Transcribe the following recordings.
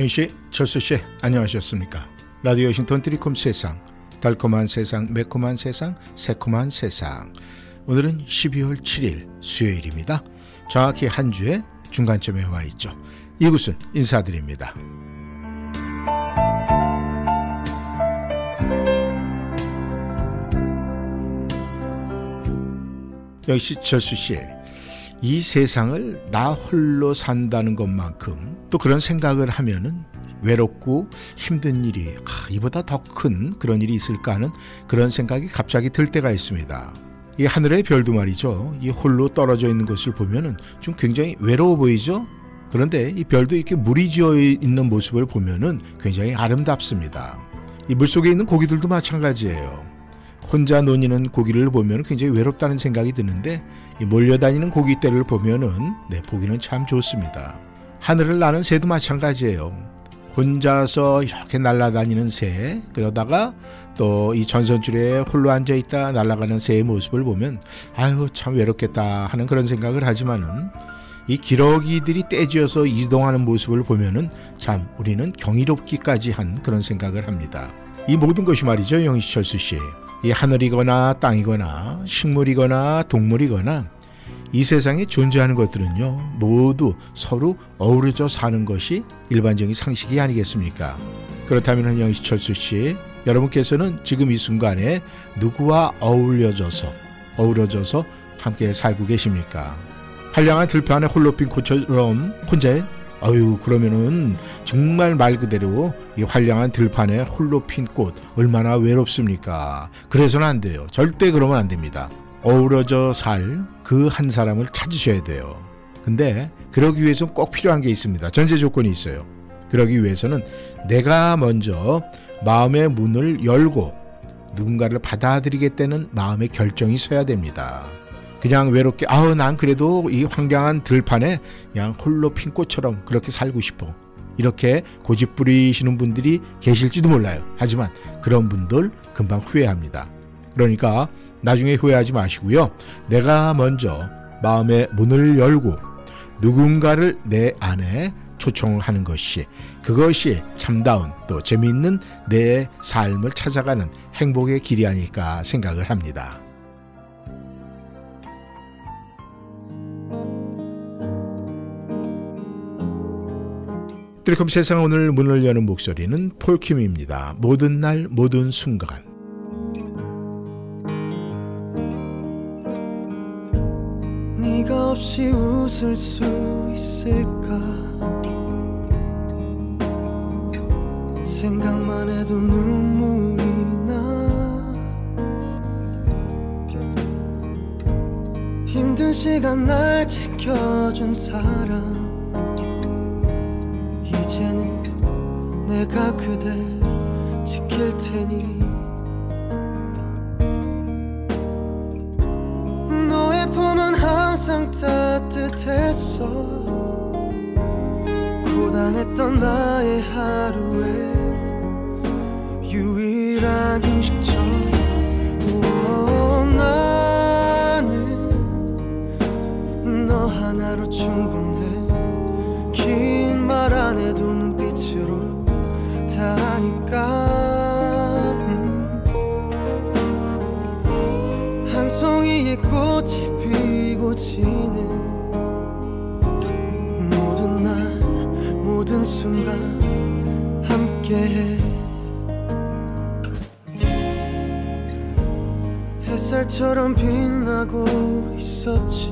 영씨, 철수 씨, 안녕하셨습니까? 라디오 워싱턴 트리콤 세상, 달콤한 세상, 매콤한 세상, 새콤한 세상. 오늘은 12월 7일 수요일입니다. 정확히 한 주의 중간점에 와 있죠. 이곳은 인사드립니다. 역시 철수 씨, 이 세상을 나 홀로 산다는 것만큼 또 그런 생각을 하면은 외롭고 힘든 일이 아, 이보다 더 큰 그런 일이 있을까 하는 그런 생각이 갑자기 들 때가 있습니다. 이 하늘의 별도 말이죠. 이 홀로 떨어져 있는 것을 보면은 좀 굉장히 외로워 보이죠. 그런데 이 별도 이렇게 물이 지어 있는 모습을 보면은 굉장히 아름답습니다. 이 물속에 있는 고기들도 마찬가지예요. 혼자 노니는 고기를 보면 굉장히 외롭다는 생각이 드는데 몰려다니는 고기떼를 보면은 네, 보기는 참 좋습니다. 하늘을 나는 새도 마찬가지예요. 혼자서 이렇게 날아다니는 새, 그러다가 또 이 전선줄에 홀로 앉아 있다 날아가는 새의 모습을 보면 아유 참 외롭겠다 하는 그런 생각을 하지만은 이 기러기들이 떼지어서 이동하는 모습을 보면은 참 우리는 경이롭기까지 한 그런 생각을 합니다. 이 모든 것이 말이죠, 영희철수 씨. 이 하늘이거나 땅이거나 식물이거나 동물이거나 이 세상에 존재하는 것들은요 모두 서로 어우러져 사는 것이 일반적인 상식이 아니겠습니까? 그렇다면 영희철수 씨 여러분께서는 지금 이 순간에 누구와 어울려져서 어우러져서 함께 살고 계십니까? 한량한 들판에 홀로 핀 꽃처럼 혼자요? 아유 그러면은 정말 말 그대로 이 활량한 들판에 홀로 핀 꽃 얼마나 외롭습니까? 그래서는 안 돼요. 절대 그러면 안 됩니다. 어우러져 살 그 한 사람을 찾으셔야 돼요. 근데 그러기 위해서는 꼭 필요한 게 있습니다. 전제 조건이 있어요. 그러기 위해서는 내가 먼저 마음의 문을 열고 누군가를 받아들이겠다는 마음의 결정이 서야 됩니다. 그냥 외롭게 아우 난 그래도 이 황량한 들판에 그냥 홀로 핀 꽃처럼 그렇게 살고 싶어. 이렇게 고집 부리시는 분들이 계실지도 몰라요. 하지만 그런 분들 금방 후회합니다. 그러니까 나중에 후회하지 마시고요. 내가 먼저 마음의 문을 열고 누군가를 내 안에 초청하는 것이 그것이 참다운 또 재미있는 내 삶을 찾아가는 행복의 길이 아닐까 생각을 합니다. 드리컴 세상 오늘 문을 여는 목소리는 폴킴입니다. 모든 날 모든 순간. 네가 없이 웃을 수 있을까? 생각만 해도 눈물이 나. 힘든 시간 날 지켜준 사람 내가 그댈 지킬 테니. 너의 품은 항상 따뜻했어. 고단했던 나의 하루에 유일한 휴식처럼 나는 너 하나로 충분 지는 모든 날 모든 순간 함께해. 햇살처럼 빛나고 있었지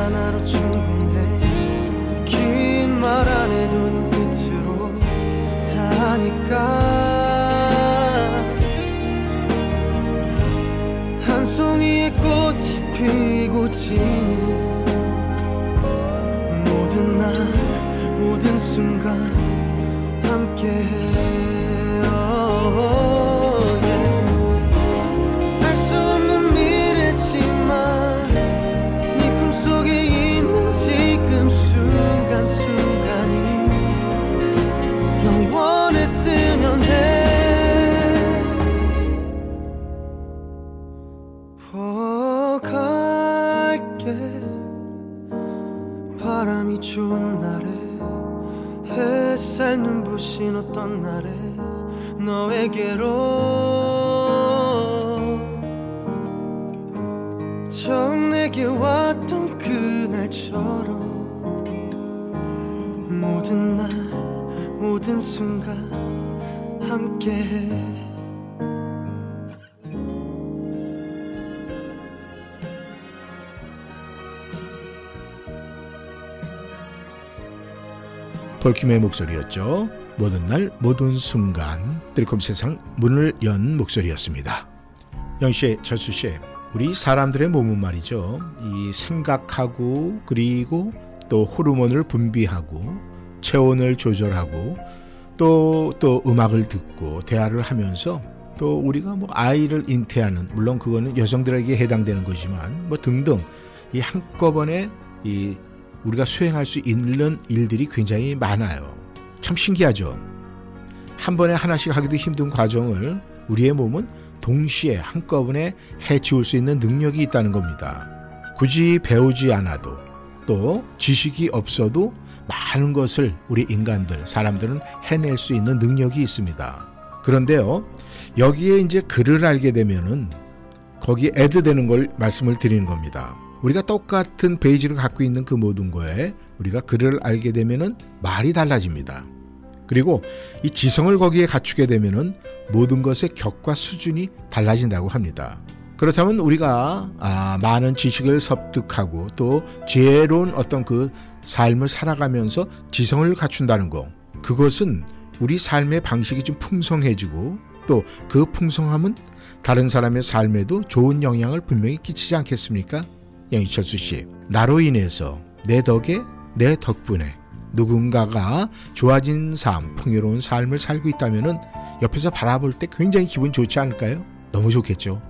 하나로 충분해. 긴 말 안 해도 눈빛으로 다 하니까. 한 송이의 꽃이 피고 지는 모든 날 모든 순간 함께해 어떤 날에 너에게로 처음 내게 왔던 그날처럼 모든 날 모든 순간 함께해 폴킴의 목소리였죠. 모든 날 모든 순간 드리콤 세상 문을 연 목소리였습니다. 영씨, 철수씨, 우리 사람들의 몸은 말이죠. 이 생각하고 그리고 또 호르몬을 분비하고 체온을 조절하고 또또 음악을 듣고 대화를 하면서 또 우리가 뭐 아이를 잉태하는 물론 그거는 여성들에게 해당되는 거지만 뭐 등등 이 한꺼번에 이 우리가 수행할 수 있는 일들이 굉장히 많아요. 참 신기하죠. 한 번에 하나씩 하기도 힘든 과정을 우리의 몸은 동시에 한꺼번에 해치울 수 있는 능력이 있다는 겁니다. 굳이 배우지 않아도 또 지식이 없어도 많은 것을 우리 인간들, 사람들은 해낼 수 있는 능력이 있습니다. 그런데요, 여기에 이제 글을 알게 되면은 거기에 애드되는 걸 말씀을 드리는 겁니다. 우리가 똑같은 베이지를 갖고 있는 그 모든 거에 우리가 글을 알게 되면은 말이 달라집니다. 그리고 이 지성을 거기에 갖추게 되면은 모든 것의 격과 수준이 달라진다고 합니다. 그렇다면 우리가 아, 많은 지식을 습득하고 또 지혜로운 어떤 그 삶을 살아가면서 지성을 갖춘다는 거 그것은 우리 삶의 방식이 좀 풍성해지고 또 그 풍성함은 다른 사람의 삶에도 좋은 영향을 분명히 끼치지 않겠습니까? 영희철수 씨, 나로 인해서 내 덕에 내 덕분에 누군가가 좋아진 삶, 풍요로운 삶을 살고 있다면은 옆에서 바라볼 때 굉장히 기분 좋지 않을까요? 너무 좋겠죠.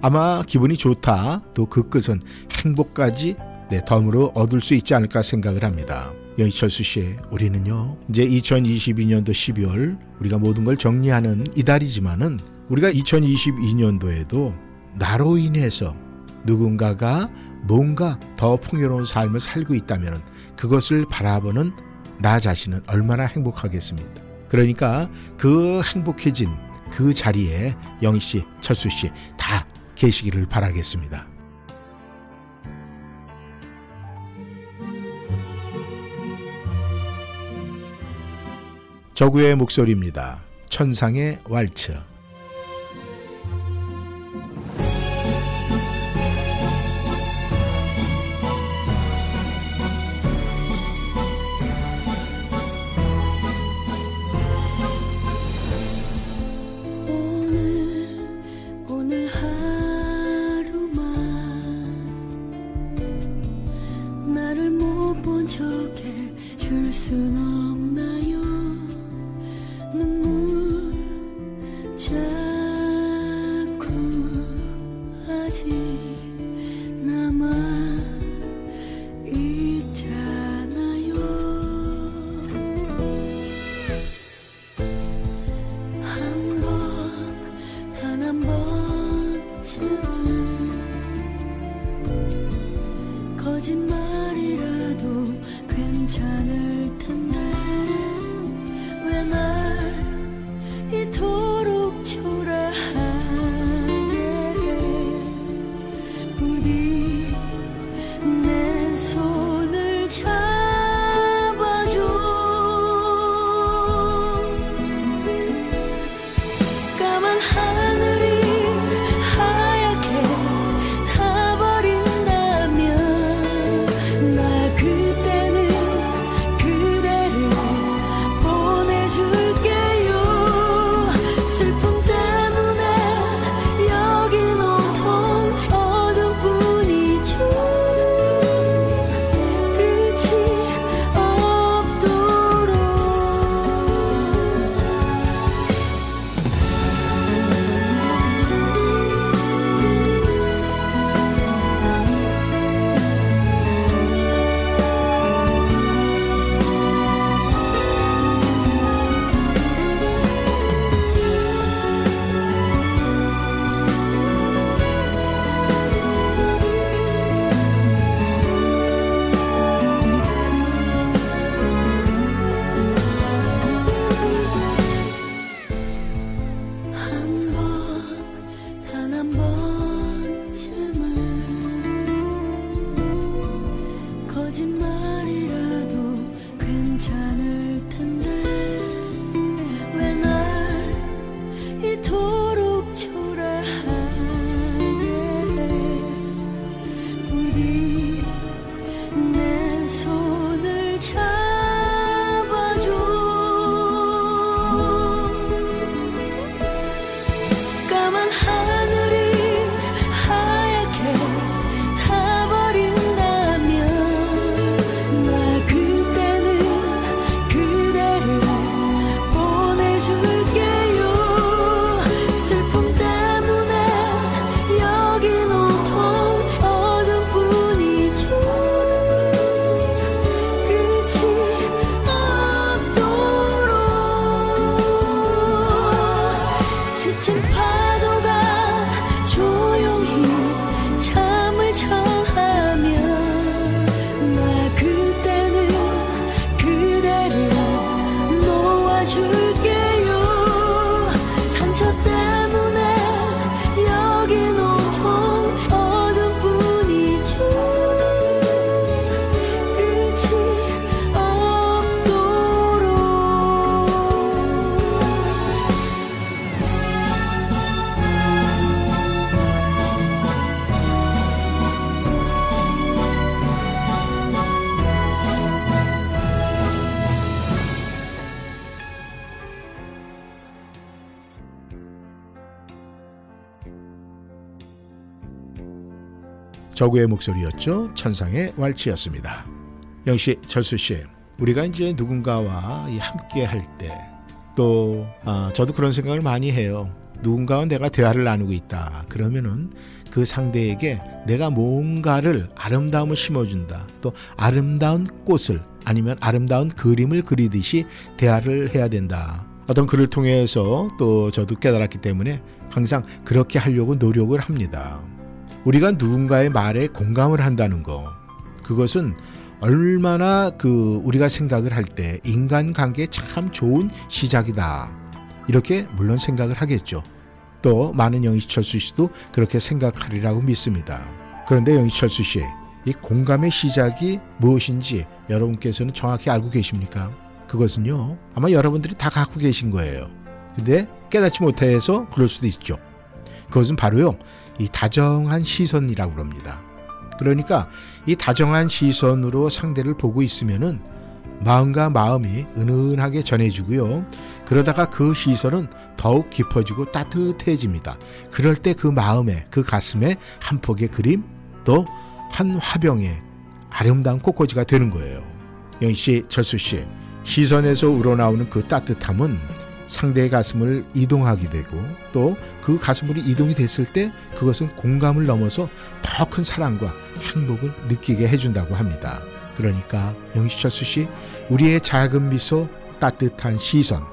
아마 기분이 좋다. 또 그 끝은 행복까지 내 덤으로 얻을 수 있지 않을까 생각을 합니다. 영희철수 씨, 우리는요, 이제 2022년도 12월 우리가 모든 걸 정리하는 이달이지만은 우리가 2022년도에도 나로 인해서 누군가가 뭔가 더 풍요로운 삶을 살고 있다면 그것을 바라보는 나 자신은 얼마나 행복하겠습니까? 그러니까 그 행복해진 그 자리에 영희 씨, 철수 씨 다 계시기를 바라겠습니다. 저구의 목소리입니다. 천상의 왈츠. 저구의 목소리였죠. 천상의 왈츠였습니다. 영씨, 철수씨, 우리가 이제 누군가와 함께 할 때, 또, 아, 저도 그런 생각을 많이 해요. 누군가와 내가 대화를 나누고 있다. 그러면은 그 상대에게 내가 뭔가를 아름다움을 심어준다. 또 아름다운 꽃을 아니면 아름다운 그림을 그리듯이 대화를 해야 된다. 어떤 글을 통해서 또 저도 깨달았기 때문에 항상 그렇게 하려고 노력을 합니다. 우리가 누군가의 말에 공감을 한다는 거, 그것은 얼마나 그 우리가 생각을 할 때 인간관계 참 좋은 시작이다. 이렇게 물론 생각을 하겠죠. 또 많은 영희철수 씨도 그렇게 생각하리라고 믿습니다. 그런데 영희철수 씨, 이 공감의 시작이 무엇인지 여러분께서는 정확히 알고 계십니까? 그것은요, 아마 여러분들이 다 갖고 계신 거예요. 근데 깨닫지 못해서 그럴 수도 있죠. 그것은 바로요, 이 다정한 시선이라고 합니다. 그러니까 이 다정한 시선으로 상대를 보고 있으면은 마음과 마음이 은은하게 전해지고요. 그러다가 그 시선은 더욱 깊어지고 따뜻해집니다. 그럴 때 그 마음에, 그 가슴에 한 폭의 그림, 또 한 화병의 아름다운 꽃꽂이가 되는 거예요. 영희 씨, 철수 씨, 시선에서 우러나오는 그 따뜻함은 상대의 가슴을 이동하게 되고 또 그 가슴으로 이동이 됐을 때 그것은 공감을 넘어서 더 큰 사랑과 행복을 느끼게 해준다고 합니다. 그러니까 영희철수 씨, 우리의 작은 미소, 따뜻한 시선,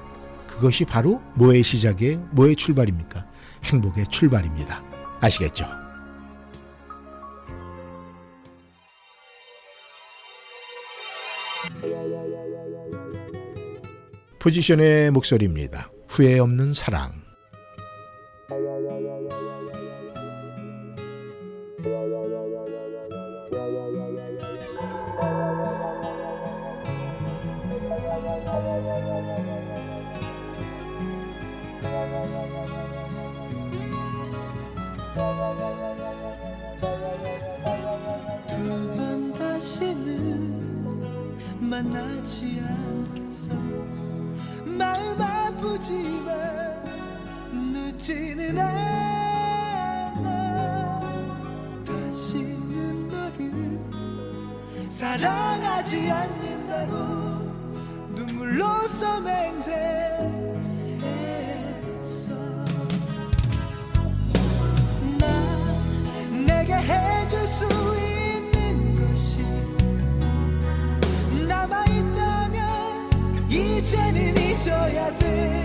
그것이 바로 뭐의 시작이에요? 뭐의 출발입니까? 행복의 출발입니다. 아시겠죠? 포지션의 목소리입니다. 후회 없는 사랑. 늦지는 않아 다시는 너를 사랑하지 않는다고 눈물로써 맹세했어. 나 내게 해줄 수 있는 것이 남아있다면 이제는 잊어야 돼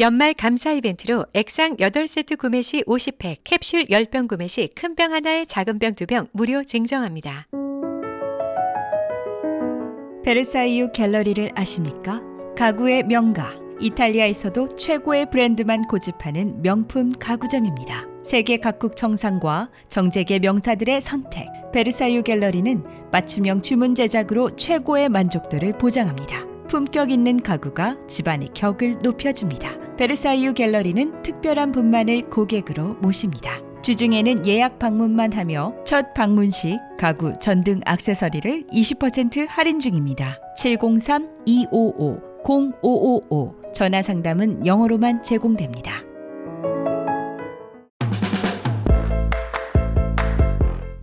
연말 감사 이벤트로 액상 8세트 구매 시 50팩, 캡슐 10병 구매 시 큰 병 하나에 작은 병 2병 무료 증정합니다. 베르사이유 갤러리를 아십니까? 가구의 명가. 이탈리아에서도 최고의 브랜드만 고집하는 명품 가구점입니다. 세계 각국 정상과 정재계 명사들의 선택. 베르사유 갤러리는 맞춤형 주문 제작으로 최고의 만족도를 보장합니다. 품격 있는 가구가 집안의 격을 높여줍니다. 베르사유 갤러리는 특별한 분만을 고객으로 모십니다. 주중에는 예약 방문만 하며 첫 방문 시 가구 전등 액세서리를 20% 할인 중입니다. 703-255-0555 전화 상담은 영어로만 제공됩니다.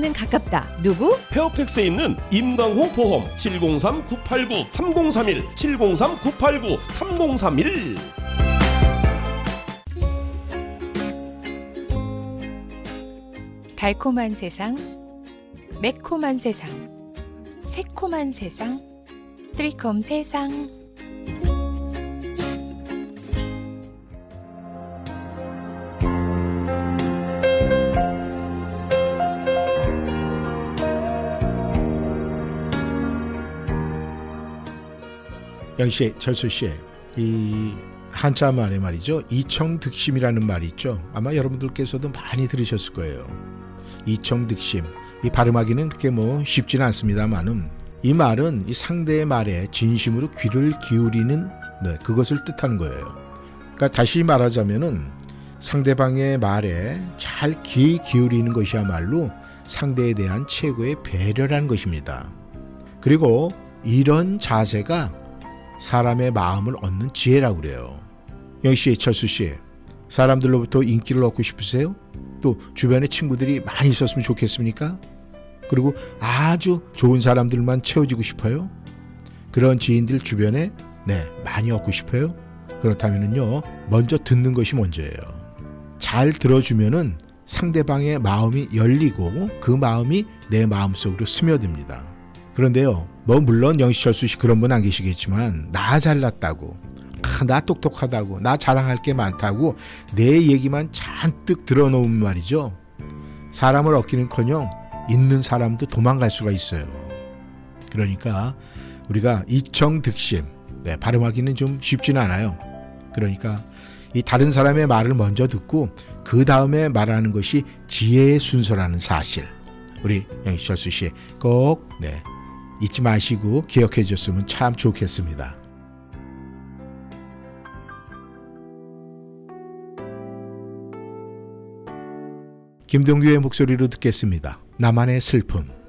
는 가깝다. 누구? 페어팩스에 있는 임강호 보험 703-989-3031 703-989-3031 달콤한 세상, 매콤한 세상, 새콤한 세상, 트리콤 세상. 영씨, 철수 씨, 이 한자 말에 말이죠. 이청득심이라는 말이 있죠. 아마 여러분들께서도 많이 들으셨을 거예요. 이청득심. 이 발음하기는 그렇게 뭐 쉽지는 않습니다만은 이 말은 이 상대의 말에 진심으로 귀를 기울이는 네, 그것을 뜻하는 거예요. 그러니까 다시 말하자면은 상대방의 말에 잘 귀 기울이는 것이야말로 상대에 대한 최고의 배려라는 것입니다. 그리고 이런 자세가 사람의 마음을 얻는 지혜라고 그래요. 영희 씨, 철수 씨, 사람들로부터 인기를 얻고 싶으세요? 또 주변에 친구들이 많이 있었으면 좋겠습니까? 그리고 아주 좋은 사람들만 채워지고 싶어요? 그런 지인들 주변에 네 많이 얻고 싶어요? 그렇다면요 먼저 듣는 것이 먼저예요. 잘 들어주면은 상대방의 마음이 열리고 그 마음이 내 마음 속으로 스며듭니다. 그런데요, 뭐 물론 영시철수 씨 그런 분 안 계시겠지만 나 잘났다고, 아, 나 똑똑하다고, 나 자랑할 게 많다고 내 얘기만 잔뜩 들어놓으면 말이죠. 사람을 얻기는커녕 있는 사람도 도망갈 수가 있어요. 그러니까 우리가 이청득심 네, 발음하기는 좀 쉽지는 않아요. 그러니까 이 다른 사람의 말을 먼저 듣고 그 다음에 말하는 것이 지혜의 순서라는 사실. 우리 영희철수 씨 꼭 네, 잊지 마시고 기억해 줬으면 참 좋겠습니다. 김동규의 목소리로 듣겠습니다. 나만의 슬픔.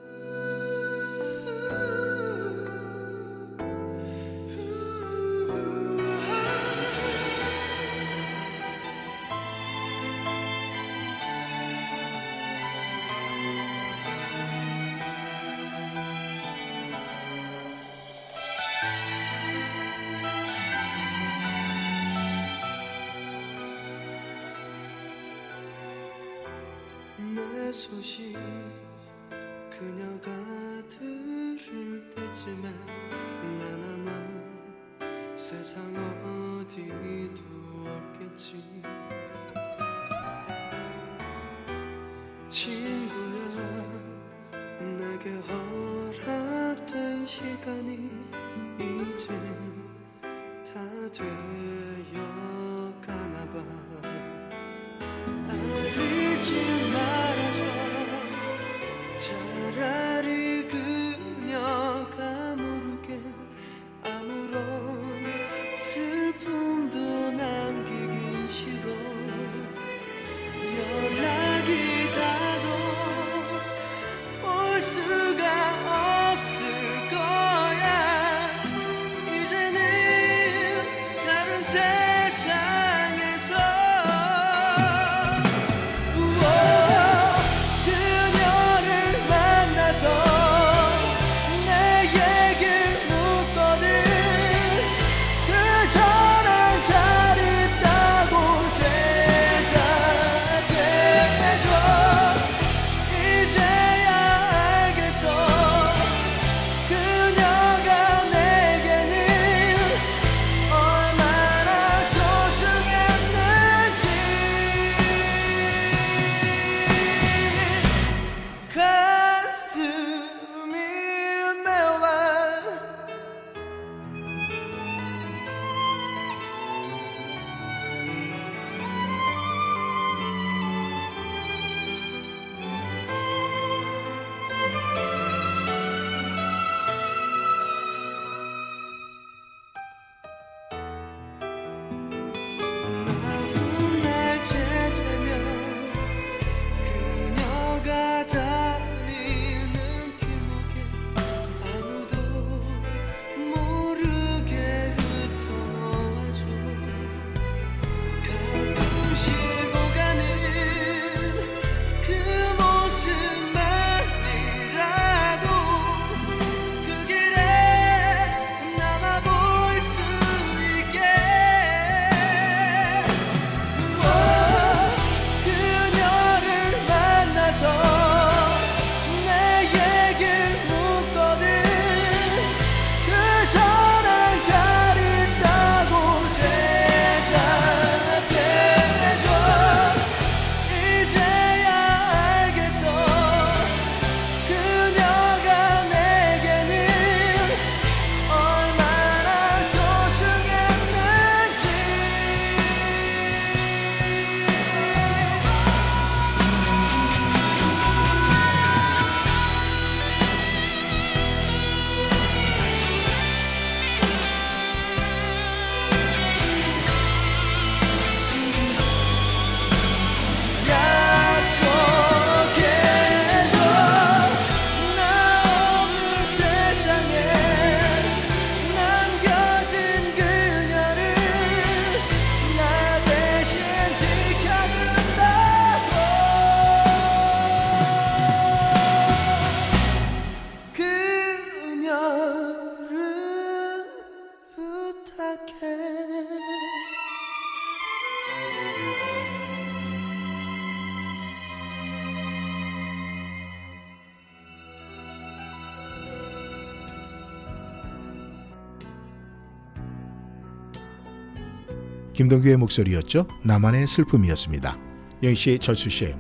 김동규의 목소리였죠. 나만의 슬픔이었습니다. 영희 씨, 철수 씨.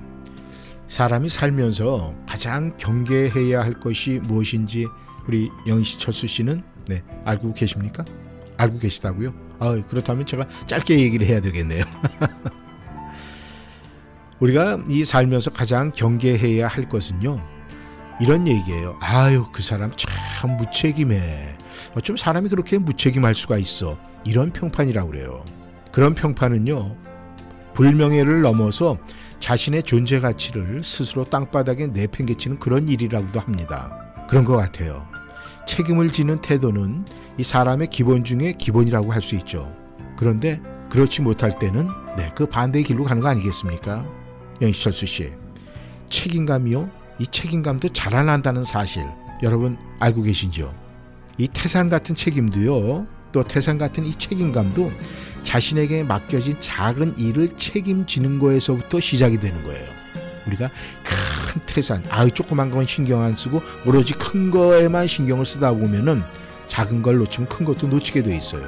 사람이 살면서 가장 경계해야 할 것이 무엇인지 우리 영희 씨, 철수 씨는 네, 알고 계십니까? 알고 계시다고요? 아, 그렇다면 제가 짧게 얘기를 해야 되겠네요. 우리가 이 살면서 가장 경계해야 할 것은요. 이런 얘기예요. 아유, 그 사람 참 무책임해. 어쩜 사람이 그렇게 무책임할 수가 있어. 이런 평판이라고 그래요. 그런 평판은요. 불명예를 넘어서 자신의 존재 가치를 스스로 땅바닥에 내팽개치는 그런 일이라고도 합니다. 그런 것 같아요. 책임을 지는 태도는 이 사람의 기본 중에 기본이라고 할 수 있죠. 그런데 그렇지 못할 때는 네, 그 반대의 길로 가는 거 아니겠습니까? 영희철수 씨. 책임감이요? 이 책임감도 자라난다는 사실 여러분 알고 계신지요? 이 태산 같은 책임도요. 또 태산 같은 이 책임감도 자신에게 맡겨진 작은 일을 책임지는 거에서부터 시작이 되는 거예요. 우리가 큰 태산, 아유 조그만 건 신경 안 쓰고 오로지 큰 거에만 신경을 쓰다 보면은 작은 걸 놓치면 큰 것도 놓치게 돼 있어요.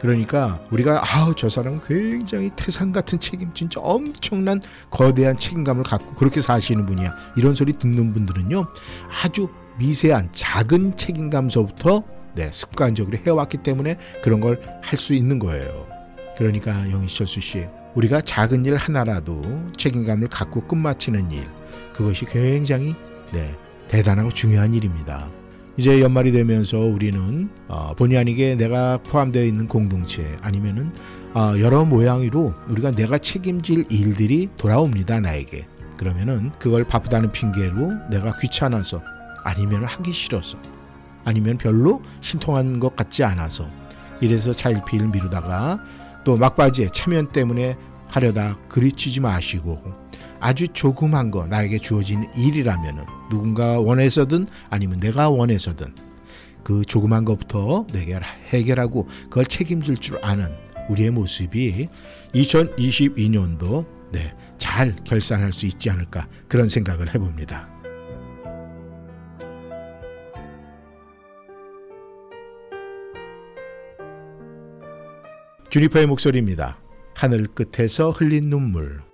그러니까 우리가 아우 저 사람은 굉장히 태산 같은 책임, 진짜 엄청난 거대한 책임감을 갖고 그렇게 사시는 분이야. 이런 소리 듣는 분들은요 아주 미세한 작은 책임감서부터 네, 습관적으로 해왔기 때문에 그런 걸 할 수 있는 거예요. 그러니까 영희철수 씨, 우리가 작은 일 하나라도 책임감을 갖고 끝마치는 일, 그것이 굉장히 네, 대단하고 중요한 일입니다. 이제 연말이 되면서 우리는 어, 본의 아니게 내가 포함되어 있는 공동체 아니면은 어, 여러 모양으로 우리가 내가 책임질 일들이 돌아옵니다 나에게. 그러면은 그걸 바쁘다는 핑계로 내가 귀찮아서 아니면 하기 싫어서 아니면 별로 신통한 것 같지 않아서 이래서 차일피일 미루다가 또 막바지에 체면 때문에 하려다 그리치지 마시고 아주 조그만 거 나에게 주어진 일이라면은 누군가 원해서든 아니면 내가 원해서든 그 조그만 것부터 내게 해결하고 그걸 책임질 줄 아는 우리의 모습이 2022년도 네, 잘 결산할 수 있지 않을까 그런 생각을 해봅니다. 주니퍼의 목소리입니다. 하늘 끝에서 흘린 눈물.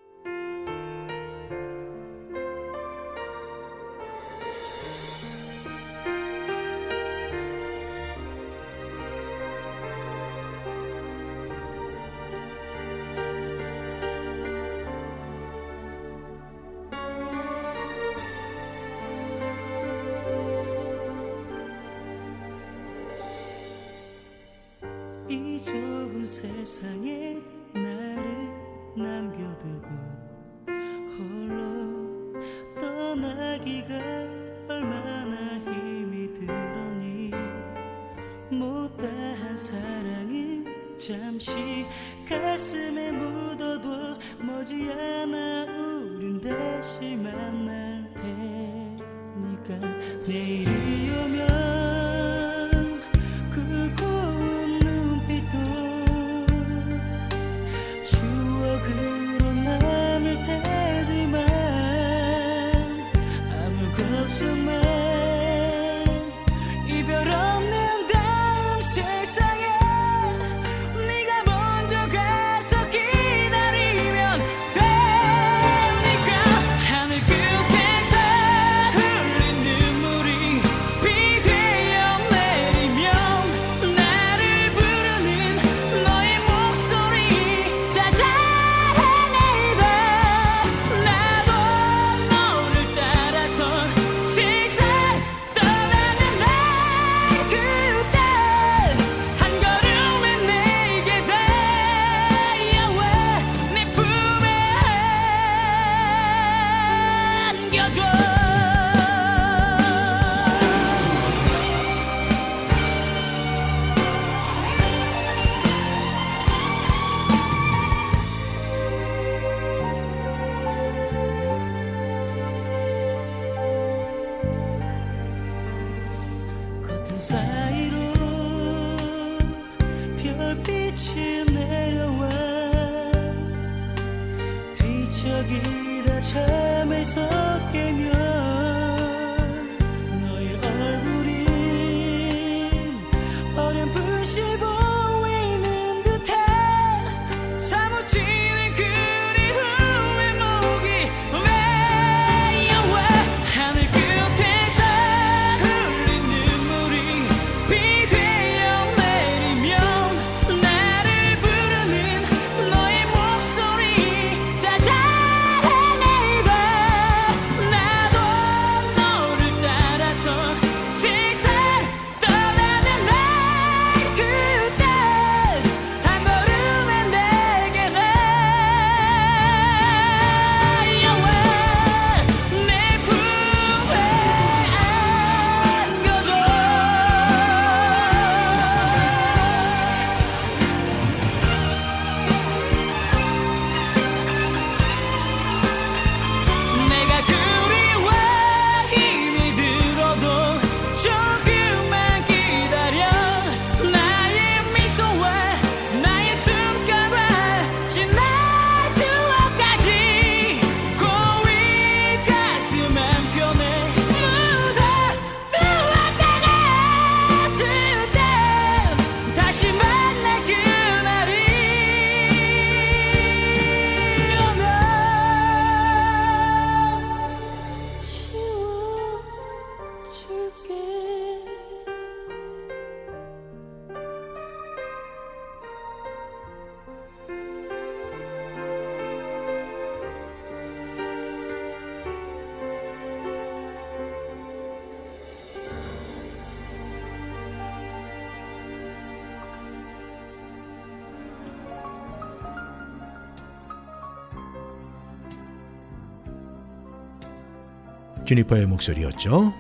주니퍼의 목소리였죠.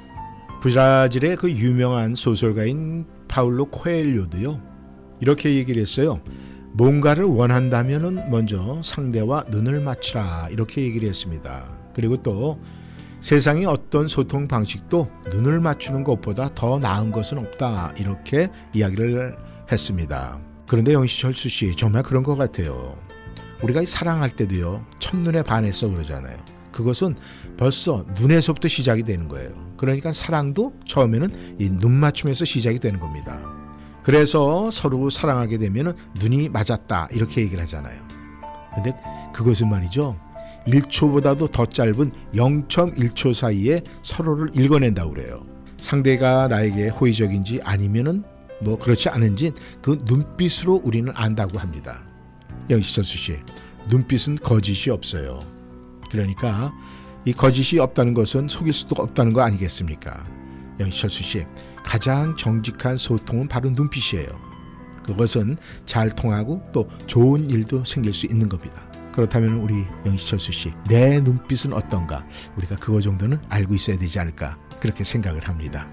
브라질의 그 유명한 소설가인 파울로 코엘료도요. 이렇게 얘기를 했어요. 뭔가를 원한다면은 먼저 상대와 눈을 맞추라 이렇게 얘기를 했습니다. 그리고 또 세상의 어떤 소통 방식도 눈을 맞추는 것보다 더 나은 것은 없다 이렇게 이야기를 했습니다. 그런데 영시철수 씨 정말 그런 것 같아요. 우리가 사랑할 때도요 첫눈에 반해서 그러잖아요. 그것은 벌써 눈에서부터 시작이 되는 거예요. 그러니까 사랑도 처음에는 이 눈 맞춤에서 시작이 되는 겁니다. 그래서 서로 사랑하게 되면 눈이 맞았다 이렇게 얘기를 하잖아요. 근데 그것은 말이죠. 1초보다도 더 짧은 0.1초 사이에 서로를 읽어낸다고 그래요. 상대가 나에게 호의적인지 아니면은 뭐 그렇지 않은지 그 눈빛으로 우리는 안다고 합니다. 영시선수 씨, 눈빛은 거짓이 없어요. 그러니까 이 거짓이 없다는 것은 속일 수도 없다는 거 아니겠습니까? 영시철수 씨, 가장 정직한 소통은 바로 눈빛이에요. 그것은 잘 통하고 또 좋은 일도 생길 수 있는 겁니다. 그렇다면 우리 영시철수 씨, 내 눈빛은 어떤가? 우리가 그거 정도는 알고 있어야 되지 않을까? 그렇게 생각을 합니다.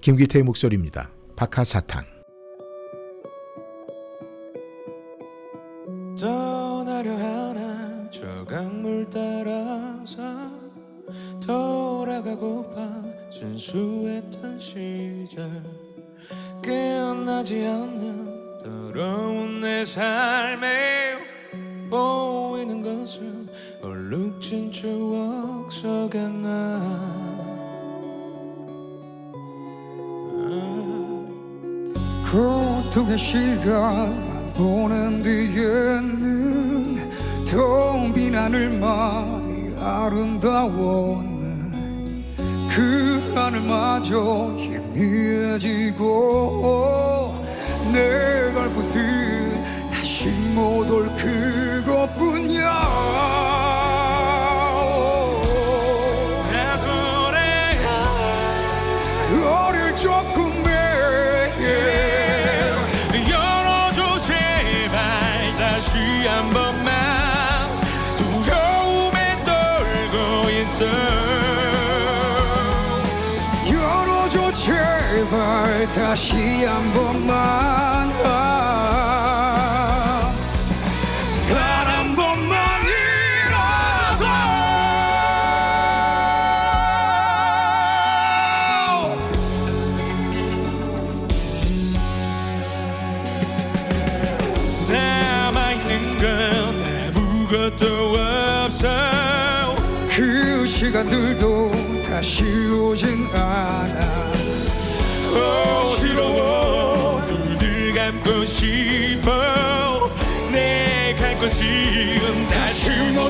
김기태의 목소리입니다. 박하사탕. 감고 싶어. 내갈 곳은 다시 모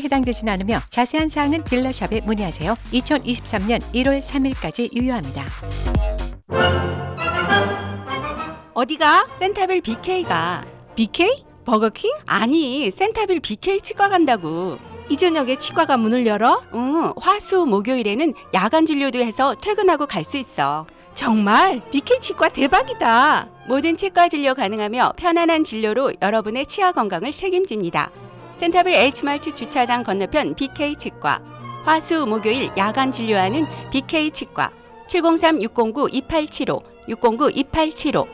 해당되진 않으며 자세한 사항은 dealer shop에 문의하세요. 2023년 1월 3일까지 유효합니다. 어디가? 센타빌 BK가. BK? 버거킹? 아니, 센타빌 BK 치과 간다고. 이 저녁에 치과가 문을 열어? 응, 화수 목요일에는 야간 진료도 해서 퇴근하고 갈 수 있어. 정말? BK 치과 대박이다. 모든 치과 진료 가능하며 편안한 진료로 여러분의 치아 건강을 책임집니다. 센타빌 H마트 주차장 건너편 BK 치과. 화수 목요일 야간 진료하는 BK 치과. 703-609-2875, 609-2875.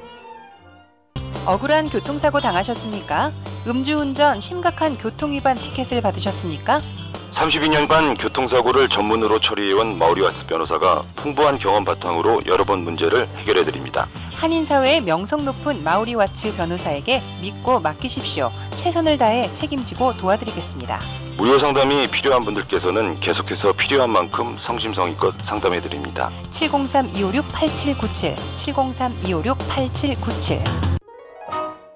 억울한 교통사고 당하셨습니까? 음주운전 심각한 교통위반 티켓을 받으셨습니까? 32년간 교통사고를 전문으로 처리해온 마우리와츠 변호사가 풍부한 경험 바탕으로 여러 번 문제를 해결해 드립니다. 한인사회의 명성 높은 마우리 와츠 변호사에게 믿고 맡기십시오. 최선을 다해 책임지고 도와드리겠습니다. 무료 상담이 필요한 분들께서는 계속해서 필요한 만큼 성심성의껏 상담해 드립니다. 703-256-8797, 703-256-8797.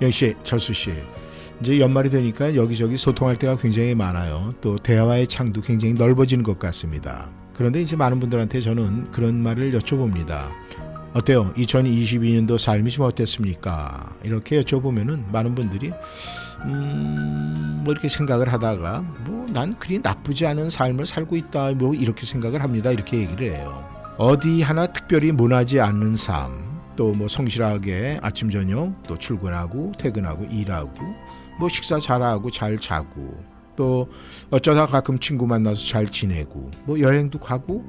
영씨, 철수 씨. 이제 연말이 되니까 여기저기 소통할 때가 굉장히 많아요. 또 대화의 창도 굉장히 넓어지는 것 같습니다. 그런데 이제 많은 분들한테 저는 그런 말을 여쭤봅니다. 어때요? 2022년도 삶이 좀 어땠습니까? 이렇게 여쭤보면은 많은 분들이 음, 뭐 이렇게 생각을 하다가 뭐 난 그리 나쁘지 않은 삶을 살고 있다. 뭐 이렇게 생각을 합니다. 이렇게 얘기를 해요. 어디 하나 특별히 모나지 않는 삶. 또 뭐 성실하게 아침 저녁 또 출근하고 퇴근하고 일하고 뭐 식사 잘하고 잘 자고 또 어쩌다 가끔 친구 만나서 잘 지내고 뭐 여행도 가고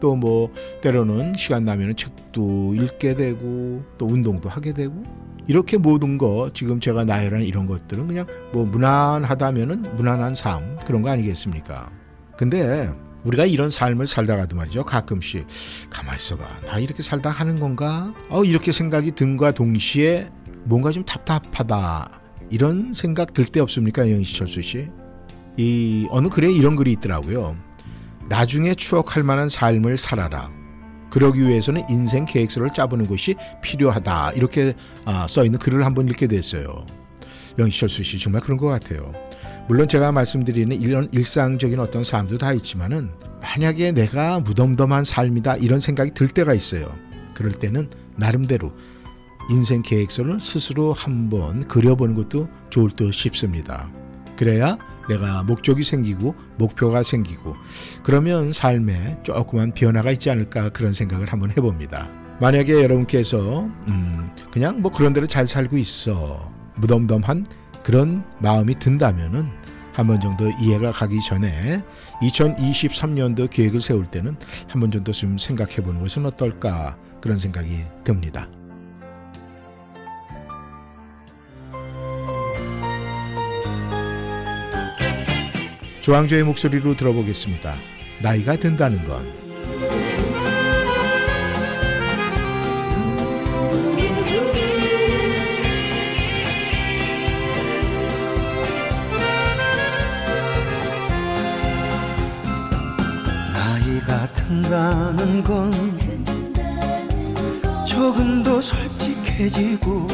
또 뭐 때로는 시간 나면은 책도 읽게 되고 또 운동도 하게 되고 이렇게 모든 거 지금 제가 나열한 이런 것들은 그냥 뭐 무난하다면은 무난한 삶 그런 거 아니겠습니까? 근데 우리가 이런 삶을 살다가도 말이죠. 가끔씩 가만히 있어봐. 나 이렇게 살다 하는 건가? 어, 이렇게 생각이 든과 동시에 뭔가 좀 답답하다. 이런 생각 들 때 없습니까? 영희씨, 철수 씨? 이, 어느 글에 이런 글이 있더라고요. 나중에 추억할 만한 삶을 살아라. 그러기 위해서는 인생 계획서를 짜보는 것이 필요하다. 이렇게 아, 써있는 글을 한번 읽게 됐어요. 영희씨, 철수 씨, 정말 그런 것 같아요. 물론 제가 말씀드리는 이런 일상적인 어떤 삶도 다 있지만은 만약에 내가 무덤덤한 삶이다 이런 생각이 들 때가 있어요. 그럴 때는 나름대로 인생 계획서를 스스로 한번 그려보는 것도 좋을 듯 싶습니다. 그래야 내가 목적이 생기고 목표가 생기고 그러면 삶에 조그만 변화가 있지 않을까 그런 생각을 한번 해봅니다. 만약에 여러분께서 음 그냥 뭐 그런 대로 잘 살고 있어 무덤덤한 그런 마음이 든다면은 한 번 정도 이해가 가기 전에 2023년도 계획을 세울 때는 한 번 정도 좀 생각해 보는 것은 어떨까 그런 생각이 듭니다. 조항조의 목소리로 들어보겠습니다. 나이가 든다는 건 든다는 건 조금 더 솔직해지고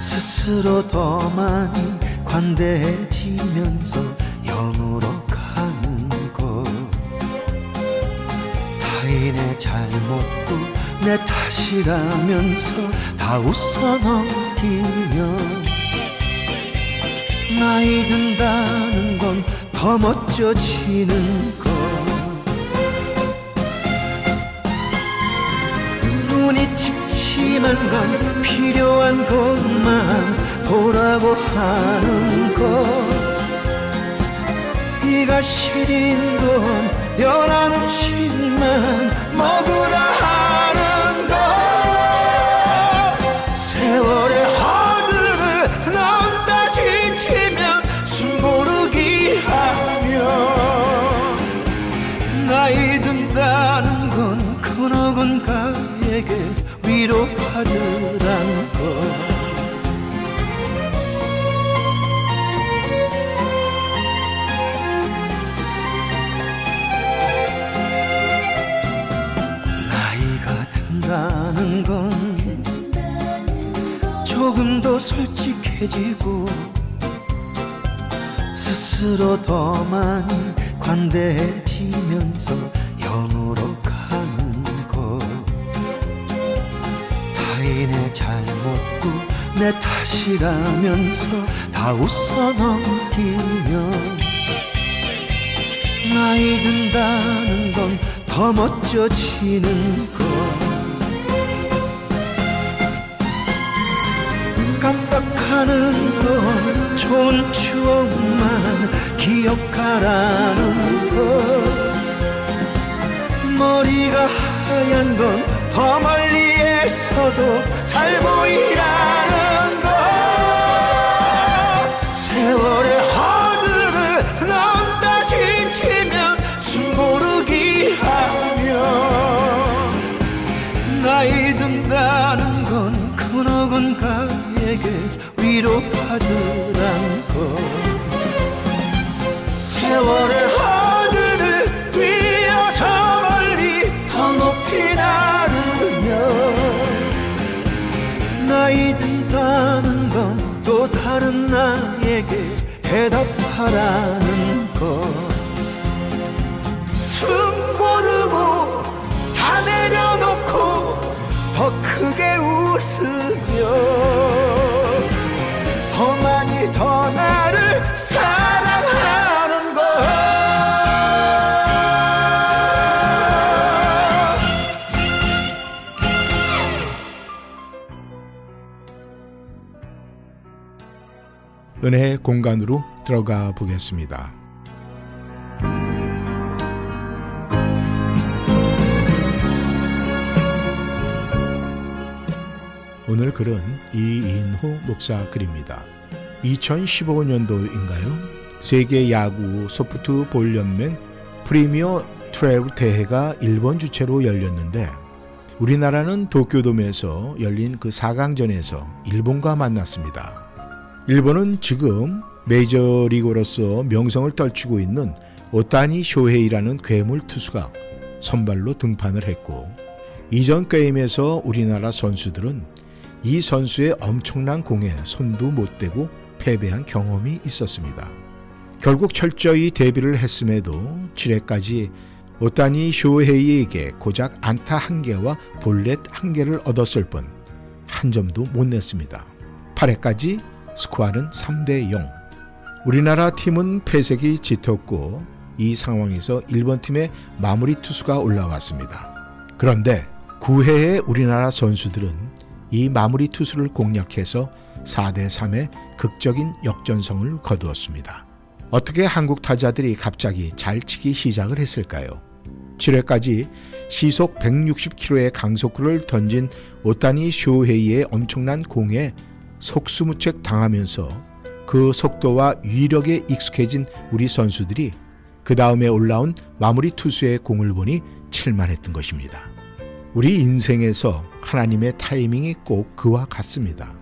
스스로 더 많이 관대해지면서 영으로 가는 것 타인의 잘못도 내 탓이라면서 다 웃어 넘기며 나이 든다는 건 더 멋져지는 침침한 건 필요한 것만 보라고 하는 것. 이가 시린 건 연한 음식만 먹으라 하는 것. 세월의 허들을 넘다 지치면 숨 고르기 하며 나이 든다는 건 그 누군가에게 위로 솔직해지고 스스로 더 많이 관대해지면서 영으로 가는 것. 타인의 잘못도 내 탓이라면서 다 웃어 넘기며 나이 든다는 건 더 멋져지는 것 깜빡하는 건 좋은 추억만 기억하라는 것. 머리가 하얀 건 더 멀리에서도 잘 보이라는 것. 세월 위로받으란 것 세월의 하늘을 뛰어 저 멀리 더 높이 나르며 나이 든다는 건 또 다른 나에게 대답하라는 것 숨 고르고 다 내려놓고 더 크게 웃으며 은혜의 공간으로 들어가 보겠습니다. 오늘 글은 이인호 목사 글입니다. 2015년도인가요? 세계 야구 소프트 볼 연맹 Premier Twelve 대회가 일본 주최로 열렸는데 우리나라는 도쿄돔에서 열린 그 4강전에서 일본과 만났습니다. 일본은 지금 메이저리거로서 명성을 떨치고 있는 오타니 쇼헤이라는 괴물 투수가 선발로 등판을 했고 이전 게임에서 우리나라 선수들은 이 선수의 엄청난 공에 손도 못 대고 패배한 경험이 있었습니다. 결국 철저히 대비를 했음에도 7회까지 오타니 쇼헤이에게 고작 안타 한 개와 볼넷 한 개를 얻었을 뿐 한 점도 못 냈습니다. 8회까지 스코어는 3대 0. 우리나라 팀은 패색이 짙었고 이 상황에서 일본 팀의 마무리 투수가 올라왔습니다. 그런데 9회에 우리나라 선수들은 이 마무리 투수를 공략해서 4대 3의 극적인 역전성을 거두었습니다. 어떻게 한국 타자들이 갑자기 잘 치기 시작을 했을까요? 7회까지 시속 160km의 강속구를 던진 오타니 쇼헤이의 엄청난 공에 속수무책 당하면서 그 속도와 위력에 익숙해진 우리 선수들이 그 다음에 올라온 마무리 투수의 공을 보니 칠만했던 것입니다. 우리 인생에서 하나님의 타이밍이 꼭 그와 같습니다.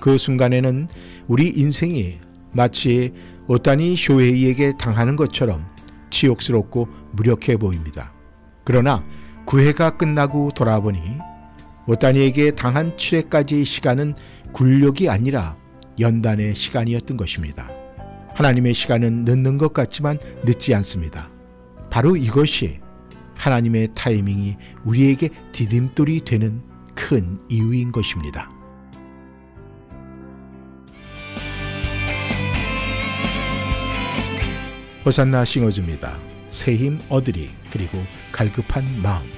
그 순간에는 우리 인생이 마치 오타니 쇼헤이에게 당하는 것처럼 치욕스럽고 무력해 보입니다. 그러나 9회가 끝나고 돌아보니 오타니에게 당한 7회까지의 시간은 굴욕이 아니라 연단의 시간이었던 것입니다. 하나님의 시간은 늦는 것 같지만 늦지 않습니다. 바로 이것이 하나님의 타이밍이 우리에게 디딤돌이 되는 큰 이유인 것입니다. 호산나 싱어즈입니다. 새 힘 얻으리 그리고 갈급한 마음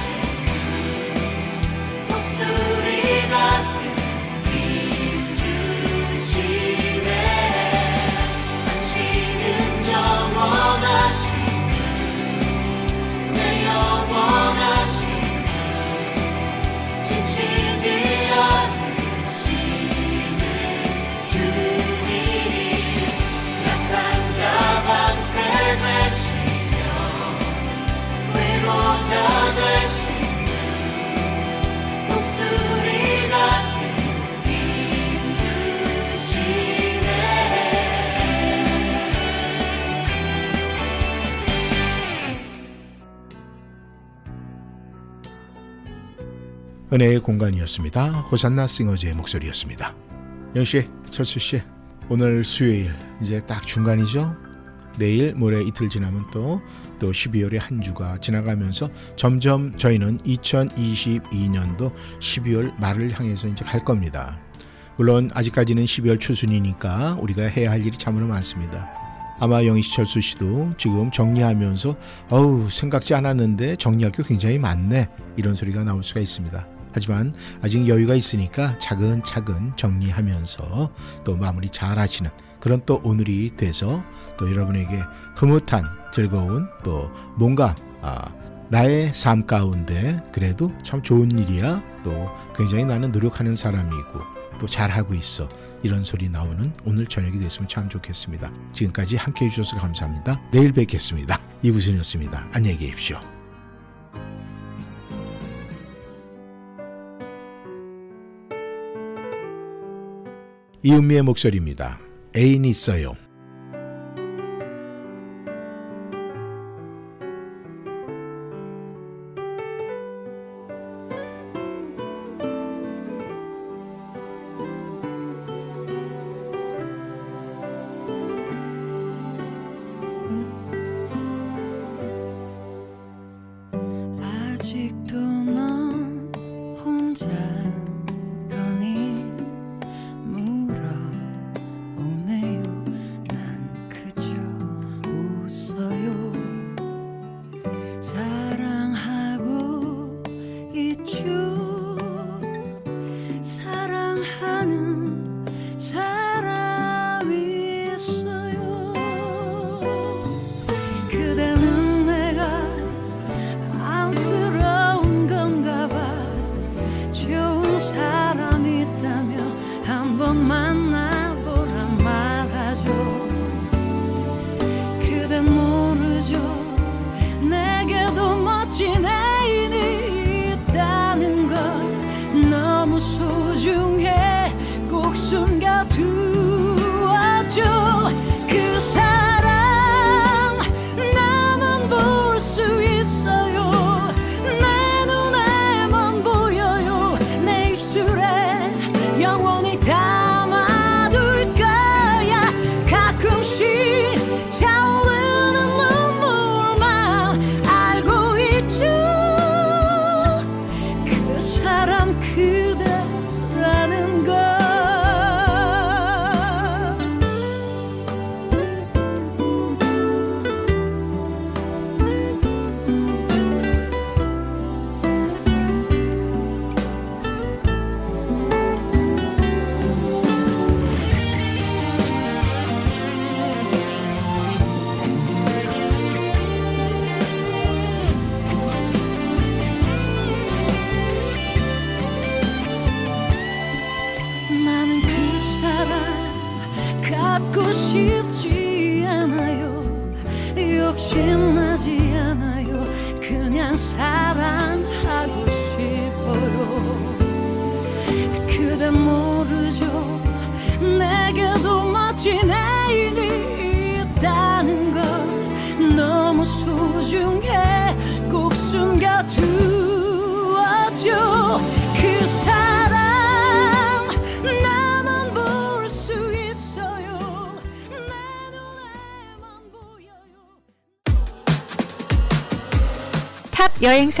네, 은혜의 공간이었습니다. 호산나 싱어즈의 목소리였습니다. 영씨, 철수씨, 오늘 수요일 이제 딱 중간이죠? 내일 모레 이틀 지나면 또 또 12월의 한 주가 지나가면서 점점 저희는 2022년도 12월 말을 향해서 이제 갈 겁니다. 물론 아직까지는 12월 초순이니까 우리가 해야 할 일이 참으로 많습니다. 아마 영희철수 씨도 지금 정리하면서 어우 생각지 않았는데 정리할 게 굉장히 많네 이런 소리가 나올 수가 있습니다. 하지만 아직 여유가 있으니까 차근차근 정리하면서 또 마무리 잘 하시는 그런 또 오늘이 돼서 또 여러분에게 흐뭇한 즐거운 또 뭔가 아, 나의 삶 가운데 그래도 참 좋은 일이야 또 굉장히 나는 노력하는 사람이고 또 잘하고 있어 이런 소리 나오는 오늘 저녁이 됐으면 참 좋겠습니다. 지금까지 함께 해주셔서 감사합니다. 내일 뵙겠습니다. 이부순이었습니다. 안녕히 계십시오. 이은미의 목소리입니다. 애인 있어요.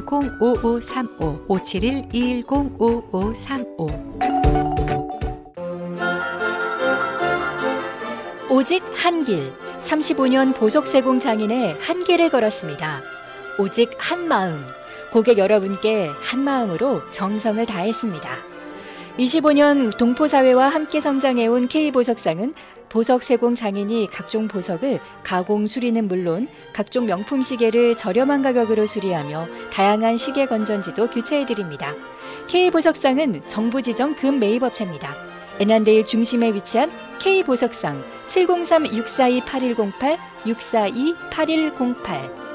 571-210-5535 571-210-5535 오직 한 길, 35년 보석세공 장인의 한 길을 걸었습니다. 오직 한 마음, 고객 여러분께 한 마음으로 정성을 다했습니다. 25년 동포사회와 함께 성장해온 K보석상은 보석 세공 장인이 각종 보석을 가공 수리는 물론 각종 명품 시계를 저렴한 가격으로 수리하며 다양한 시계 건전지도 교체해드립니다. K보석상은 정부 지정 금 매입업체입니다. 애난데일 중심에 위치한 K보석상 703-642-8108, 642-8108